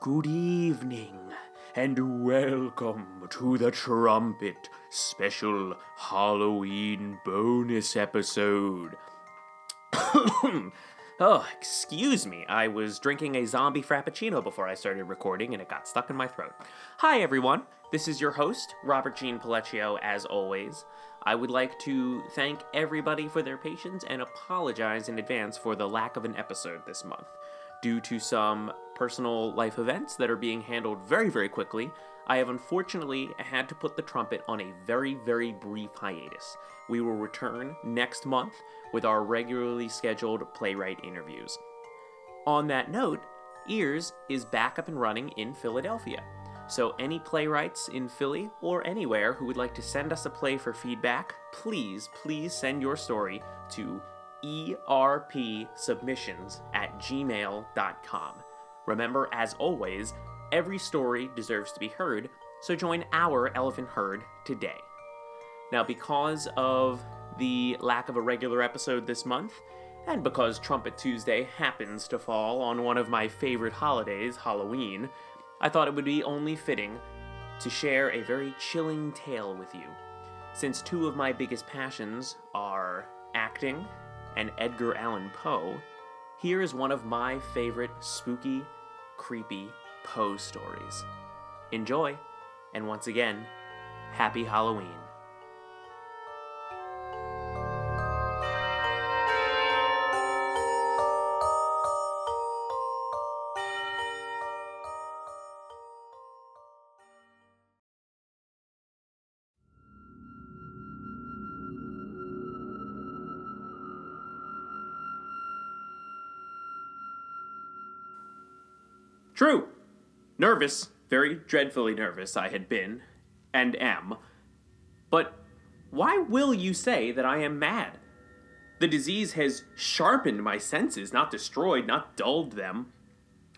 Good evening, and welcome to the Trumpet Special Halloween bonus episode. oh, excuse me. I was drinking a zombie frappuccino before I started recording and it got stuck in my throat. Hi, everyone. This is your host, Robert Jean Palecchio, as always. I would like to thank everybody for their patience and apologize in advance for the lack of an episode this month. Due to some personal life events that are being handled very, very quickly, I have unfortunately had to put the trumpet on a very, very brief hiatus. We will return next month with our regularly scheduled playwright interviews. On that note, Ears is back up and running in Philadelphia. So, any playwrights in Philly or anywhere who would like to send us a play for feedback, please, please send your story to erpsubmissions at gmail.com. Remember, as always, every story deserves to be heard, so join our elephant herd today. Now, because of the lack of a regular episode this month, and because Trumpet Tuesday happens to fall on one of my favorite holidays, Halloween, I thought it would be only fitting to share a very chilling tale with you. Since two of my biggest passions are acting and Edgar Allan Poe, here is one of my favorite spooky, creepy Poe stories. Enjoy, and once again, happy Halloween. True. Nervous, very dreadfully nervous I had been, and am. But why will you say that I am mad? The disease has sharpened my senses, not destroyed, not dulled them.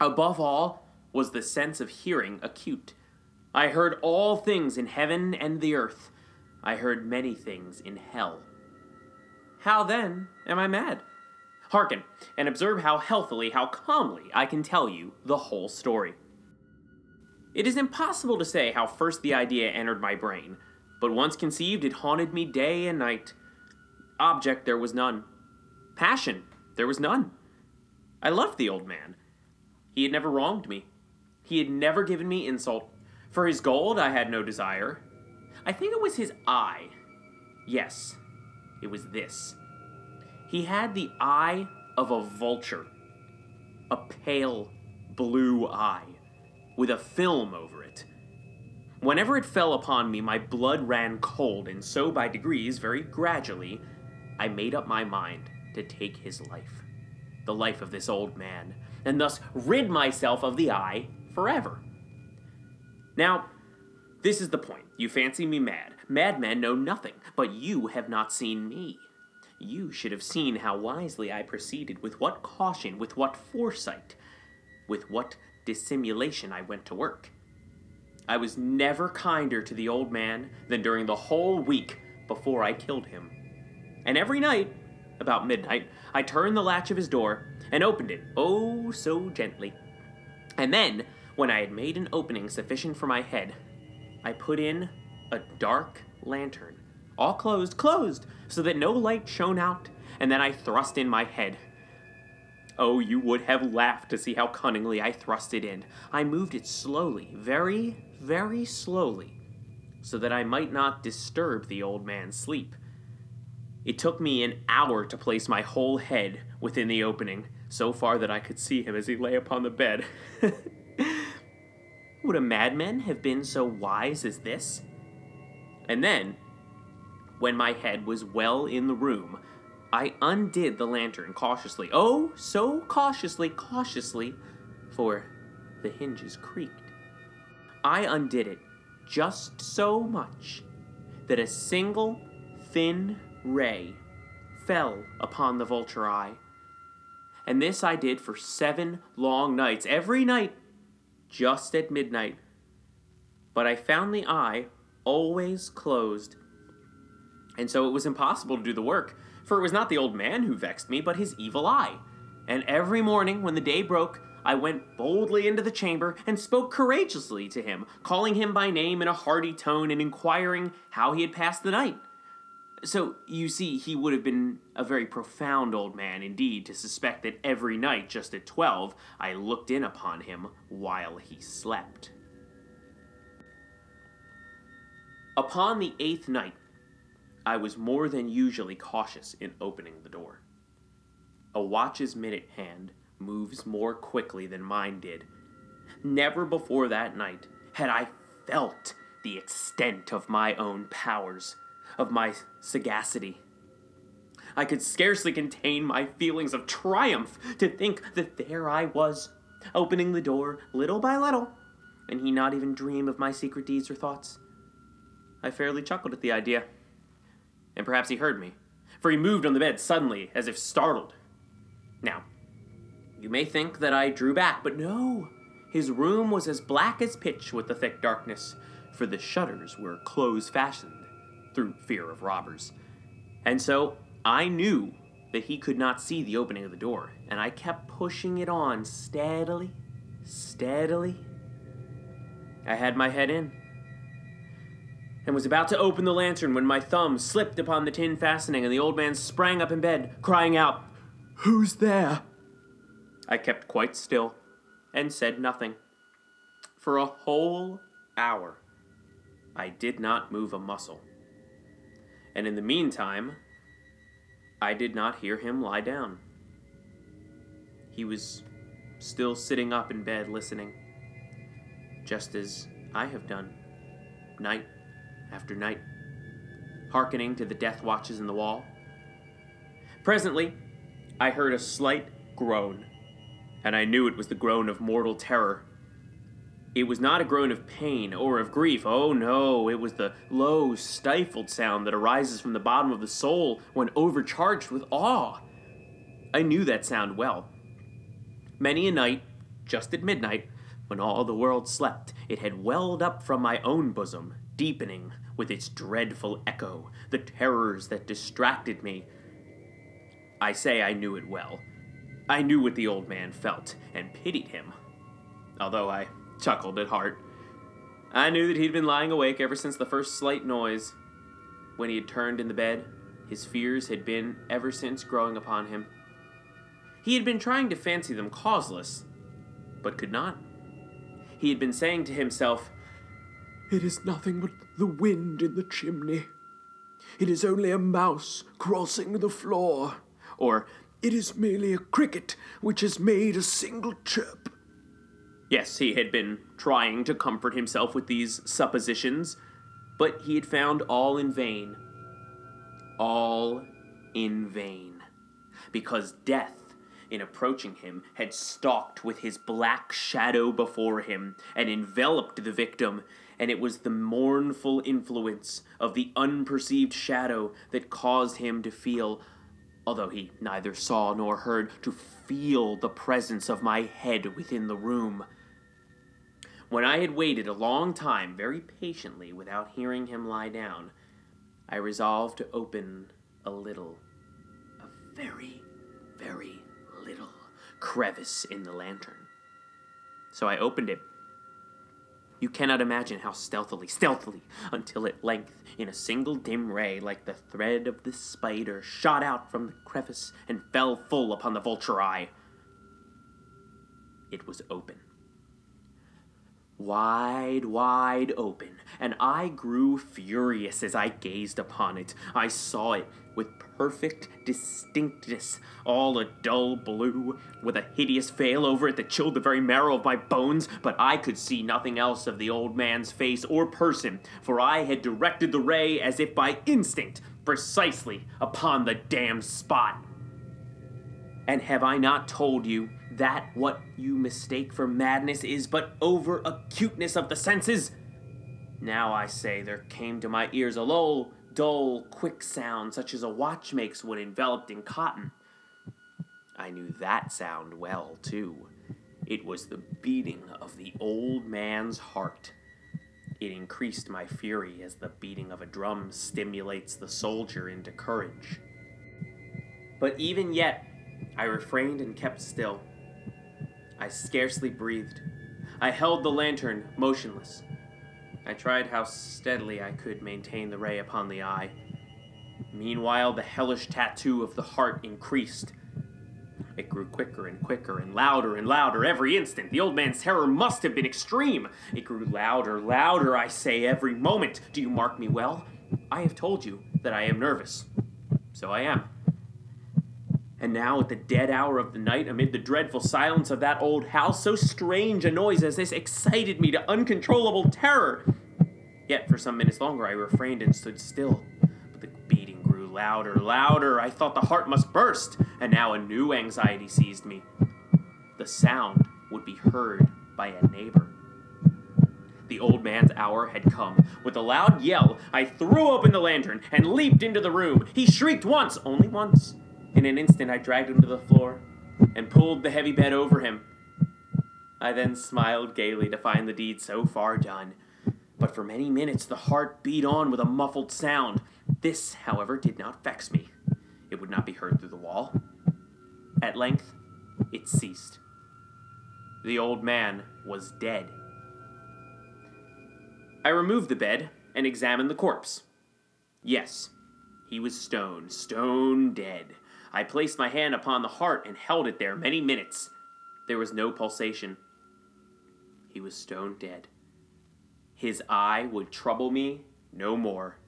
Above all was the sense of hearing acute. I heard all things in heaven and the earth. I heard many things in hell. How then am I mad? Hearken, and observe how healthily, how calmly I can tell you the whole story. It is impossible to say how first the idea entered my brain, but once conceived, it haunted me day and night. Object there was none. Passion there was none. I loved the old man. He had never wronged me. He had never given me insult. For his gold, I had no desire. I think it was his eye. Yes, it was this. He had the eye of a vulture, a pale blue eye, with a film over it. Whenever it fell upon me, my blood ran cold, and so by degrees, very gradually, I made up my mind to take his life, the life of this old man, and thus rid myself of the eye forever. Now, this is the point. You fancy me mad. Madmen know nothing, but you have not seen me. You should have seen how wisely I proceeded, with what caution, with what foresight, with what dissimulation I went to work. I was never kinder to the old man than during the whole week before I killed him. And every night, about midnight, I turned the latch of his door and opened it, oh so gently. And then, when I had made an opening sufficient for my head, I put in a dark lantern all closed, closed, so that no light shone out, and then I thrust in my head. Oh, you would have laughed to see how cunningly I thrust it in. I moved it slowly, very, very slowly, so that I might not disturb the old man's sleep. It took me an hour to place my whole head within the opening, so far that I could see him as he lay upon the bed. Would a madman have been so wise as this? And then, when my head was well in the room, I undid the lantern cautiously. Oh, so cautiously, cautiously, for the hinges creaked. I undid it just so much that a single thin ray fell upon the vulture eye. And this I did for seven long nights, every night, just at midnight. But I found the eye always closed and so it was impossible to do the work, for it was not the old man who vexed me, but his evil eye. And every morning, when the day broke, I went boldly into the chamber and spoke courageously to him, calling him by name in a hearty tone and inquiring how he had passed the night. So, you see, he would have been a very profound old man indeed to suspect that every night, just at twelve, I looked in upon him while he slept. Upon the eighth night, I was more than usually cautious in opening the door. A watch's minute hand moves more quickly than mine did. Never before that night had I felt the extent of my own powers of my sagacity. I could scarcely contain my feelings of triumph to think that there I was, opening the door little by little, and he not even dream of my secret deeds or thoughts. I fairly chuckled at the idea. And perhaps he heard me, for he moved on the bed suddenly, as if startled. Now, you may think that I drew back, but no. His room was as black as pitch with the thick darkness, for the shutters were close fastened through fear of robbers. And so I knew that he could not see the opening of the door, and I kept pushing it on steadily, steadily. I had my head in and was about to open the lantern when my thumb slipped upon the tin fastening and the old man sprang up in bed, crying out, Who's there? I kept quite still and said nothing. For a whole hour, I did not move a muscle and in the meantime, I did not hear him lie down. He was still sitting up in bed listening, just as I have done, night after night, hearkening to the death watches in the wall. Presently, I heard a slight groan, and I knew it was the groan of mortal terror it was not a groan of pain or of grief. Oh no, it was the low, stifled sound that arises from the bottom of the soul when overcharged with awe. I knew that sound well. Many a night, just at midnight, when all the world slept, it had welled up from my own bosom, deepening with its dreadful echo the terrors that distracted me. I say I knew it well. I knew what the old man felt and pitied him, although I chuckled at heart. I knew that he'd been lying awake ever since the first slight noise. When he had turned in the bed, his fears had been ever since growing upon him. He had been trying to fancy them causeless, but could not. He had been saying to himself, It is nothing but the wind in the chimney. It is only a mouse crossing the floor. Or, It is merely a cricket which has made a single chirp. Yes, he had been trying to comfort himself with these suppositions, but he had found all in vain. All in vain. Because death, in approaching him, had stalked with his black shadow before him and enveloped the victim, and it was the mournful influence of the unperceived shadow that caused him to feel although he neither saw nor heard, to feel the presence of my head within the room. When I had waited a long time very patiently without hearing him lie down, I resolved to open a little, a very, very little crevice in the lantern. So I opened it. You cannot imagine how stealthily, stealthily, until at length, in a single dim ray, like the thread of the spider, shot out from the crevice and fell full upon the vulture eye. It was open wide, wide open, and I grew furious as I gazed upon it. I saw it with perfect distinctness, all a dull blue, with a hideous veil over it that chilled the very marrow of my bones, but I could see nothing else of the old man's face or person, for I had directed the ray as if by instinct, precisely upon the damned spot. And have I not told you that what you mistake for madness is but over acuteness of the senses? Now I say there came to my ears a low, dull, quick sound such as a watch makes when enveloped in cotton. I knew that sound well, too. It was the beating of the old man's heart. It increased my fury as the beating of a drum stimulates the soldier into courage. But even yet, I refrained and kept still. I scarcely breathed. I held the lantern motionless. I tried how steadily I could maintain the ray upon the eye. Meanwhile, the hellish tattoo of the heart increased. It grew quicker and quicker and louder and louder every instant. The old man's terror must have been extreme. It grew louder, louder, I say, every moment. Do you mark me well? I have told you that I am nervous. So I am. And now, at the dead hour of the night, amid the dreadful silence of that old house, so strange a noise as this excited me to uncontrollable terror. Yet, for some minutes longer, I refrained and stood still. But the beating grew louder, louder. I thought the heart must burst, and now a new anxiety seized me. The sound would be heard by a neighbor. The old man's hour had come. With a loud yell, I threw open the lantern and leaped into the room. He shrieked once, only once. In an instant, I dragged him to the floor and pulled the heavy bed over him. I then smiled gaily to find the deed so far done. But for many minutes, the heart beat on with a muffled sound. This, however, did not vex me. It would not be heard through the wall. At length, it ceased. The old man was dead. I removed the bed and examined the corpse. Yes, he was stone, stone dead. I placed my hand upon the heart and held it there many minutes. There was no pulsation. He was stone dead. His eye would trouble me no more.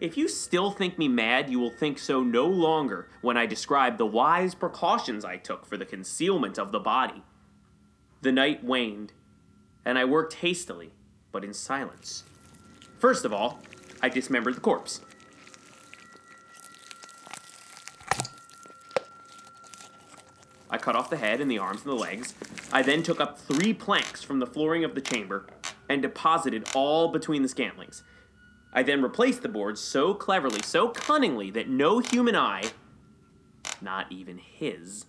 If you still think me mad, you will think so no longer when I describe the wise precautions I took for the concealment of the body. The night waned, and I worked hastily, but in silence. First of all, I dismembered the corpse. I cut off the head and the arms and the legs. I then took up three planks from the flooring of the chamber and deposited all between the scantlings. I then replaced the boards so cleverly, so cunningly, that no human eye, not even his,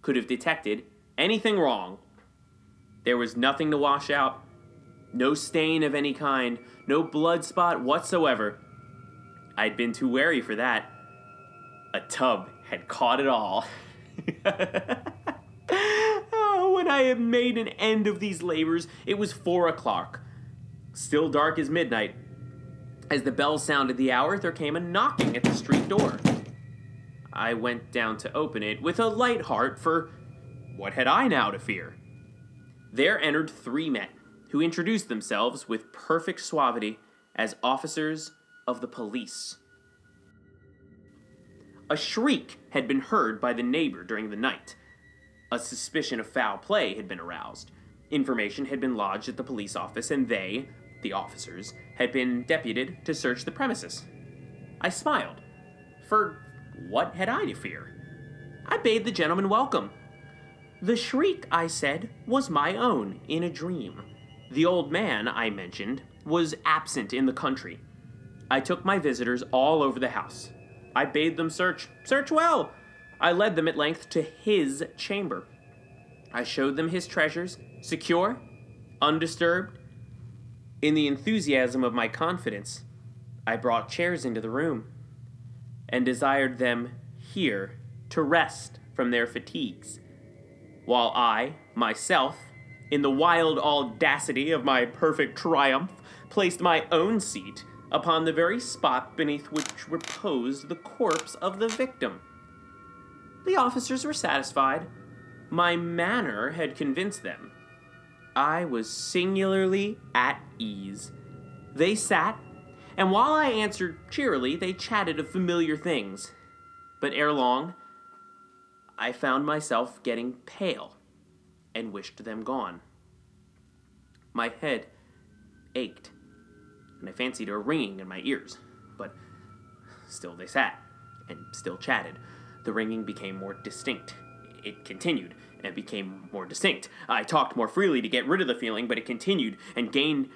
could have detected anything wrong there was nothing to wash out, no stain of any kind, no blood spot whatsoever. I'd been too wary for that. A tub had caught it all. oh, when I had made an end of these labors, it was four o'clock. Still dark as midnight. As the bell sounded the hour, there came a knocking at the street door. I went down to open it with a light heart, for what had I now to fear? There entered three men, who introduced themselves with perfect suavity as officers of the police. A shriek had been heard by the neighbor during the night. A suspicion of foul play had been aroused. Information had been lodged at the police office, and they, the officers, had been deputed to search the premises. I smiled. For what had I to fear? I bade the gentleman welcome the shriek, I said, was my own in a dream. The old man, I mentioned, was absent in the country. I took my visitors all over the house. I bade them search, search well. I led them at length to his chamber. I showed them his treasures, secure, undisturbed. In the enthusiasm of my confidence, I brought chairs into the room and desired them here to rest from their fatigues while I, myself, in the wild audacity of my perfect triumph, placed my own seat upon the very spot beneath which reposed the corpse of the victim. The officers were satisfied. My manner had convinced them. I was singularly at ease. They sat, and while I answered cheerily, they chatted of familiar things. But ere long, I found myself getting pale and wished them gone. My head ached, and I fancied a ringing in my ears, but still they sat and still chatted. The ringing became more distinct. It continued and became more distinct. I talked more freely to get rid of the feeling, but it continued and gained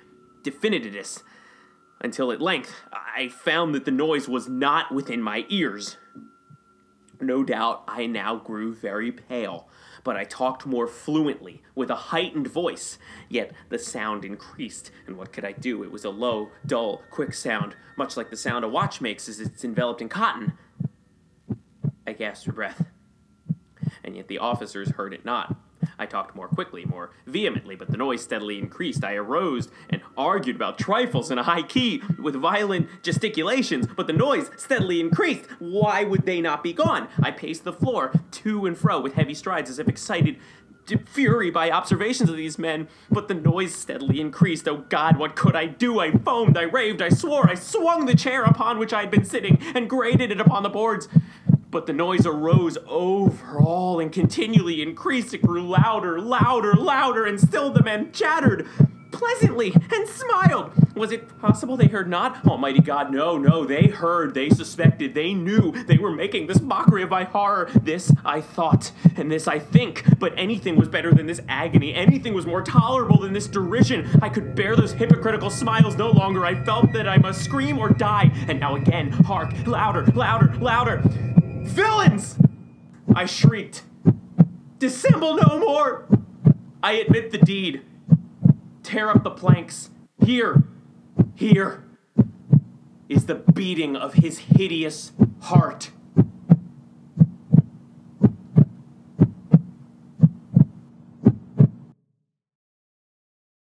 definitiveness until at length I found that the noise was not within my ears. No doubt I now grew very pale, but I talked more fluently, with a heightened voice. Yet the sound increased, and what could I do? It was a low, dull, quick sound, much like the sound a watch makes as it's enveloped in cotton. I gasped for breath. and yet the officers heard it not. I talked more quickly, more vehemently, but the noise steadily increased. I arose and argued about trifles in a high key with violent gesticulations, but the noise steadily increased. Why would they not be gone? I paced the floor to and fro with heavy strides as if excited to fury by observations of these men, but the noise steadily increased. Oh God, what could I do? I foamed, I raved, I swore, I swung the chair upon which I had been sitting and grated it upon the boards. But the noise arose over all and continually increased. It grew louder, louder, louder, and still the men chattered pleasantly and smiled. Was it possible they heard not? Almighty God, no, no, they heard, they suspected, they knew they were making this mockery of my horror. This I thought, and this I think, but anything was better than this agony. Anything was more tolerable than this derision. I could bear those hypocritical smiles no longer. I felt that I must scream or die. And now again, hark, louder, louder, louder. Villains! I shrieked. Dissemble no more! I admit the deed. Tear up the planks. Here, here is the beating of his hideous heart.